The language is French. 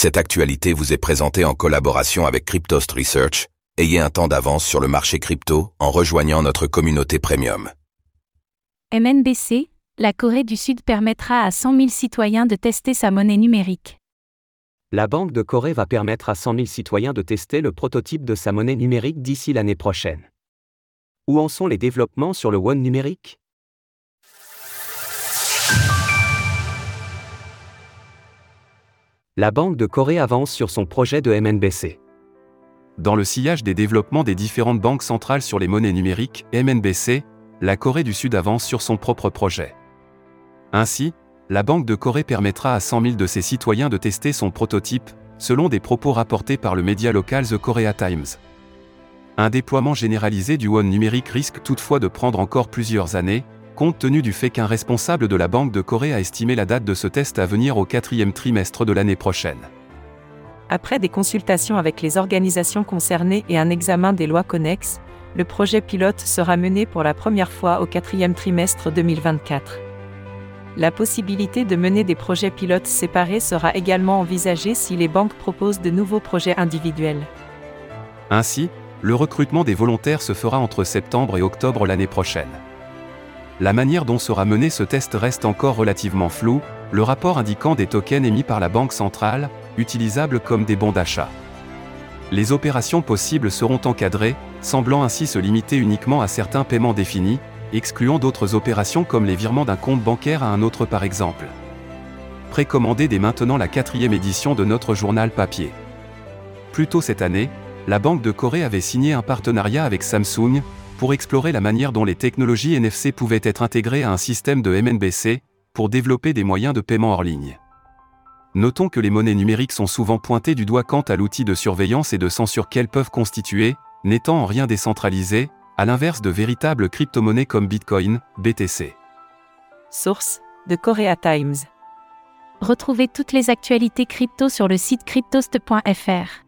Cette actualité vous est présentée en collaboration avec Cryptost Research. Ayez un temps d'avance sur le marché crypto en rejoignant notre communauté premium. MNBC, la Corée du Sud permettra à 100 000 citoyens de tester sa monnaie numérique. La Banque de Corée va permettre à 100 000 citoyens de tester le prototype de sa monnaie numérique d'ici l'année prochaine. Où en sont les développements sur le Won numérique? La Banque de Corée avance sur son projet de MNBC. Dans le sillage des développements des différentes banques centrales sur les monnaies numériques, MNBC, la Corée du Sud avance sur son propre projet. Ainsi, la Banque de Corée permettra à 100 000 de ses citoyens de tester son prototype, selon des propos rapportés par le média local The Korea Times. Un déploiement généralisé du won numérique risque toutefois de prendre encore plusieurs années, compte tenu du fait qu'un responsable de la Banque de Corée a estimé la date de ce test à venir au quatrième trimestre de l'année prochaine. Après des consultations avec les organisations concernées et un examen des lois connexes, le projet pilote sera mené pour la première fois au quatrième trimestre 2024. La possibilité de mener des projets pilotes séparés sera également envisagée si les banques proposent de nouveaux projets individuels. Ainsi, le recrutement des volontaires se fera entre septembre et octobre l'année prochaine. La manière dont sera mené ce test reste encore relativement floue, le rapport indiquant des tokens émis par la Banque centrale, utilisables comme des bons d'achat. Les opérations possibles seront encadrées, semblant ainsi se limiter uniquement à certains paiements définis, excluant d'autres opérations comme les virements d'un compte bancaire à un autre par exemple. Précommandez dès maintenant la quatrième édition de notre journal papier. Plus tôt cette année, la Banque de Corée avait signé un partenariat avec Samsung, pour explorer la manière dont les technologies NFC pouvaient être intégrées à un système de MNBC, pour développer des moyens de paiement hors ligne. Notons que les monnaies numériques sont souvent pointées du doigt quant à l'outil de surveillance et de censure qu'elles peuvent constituer, n'étant en rien décentralisées, à l'inverse de véritables crypto-monnaies comme Bitcoin, BTC. Source de Korea Times. Retrouvez toutes les actualités crypto sur le site cryptost.fr.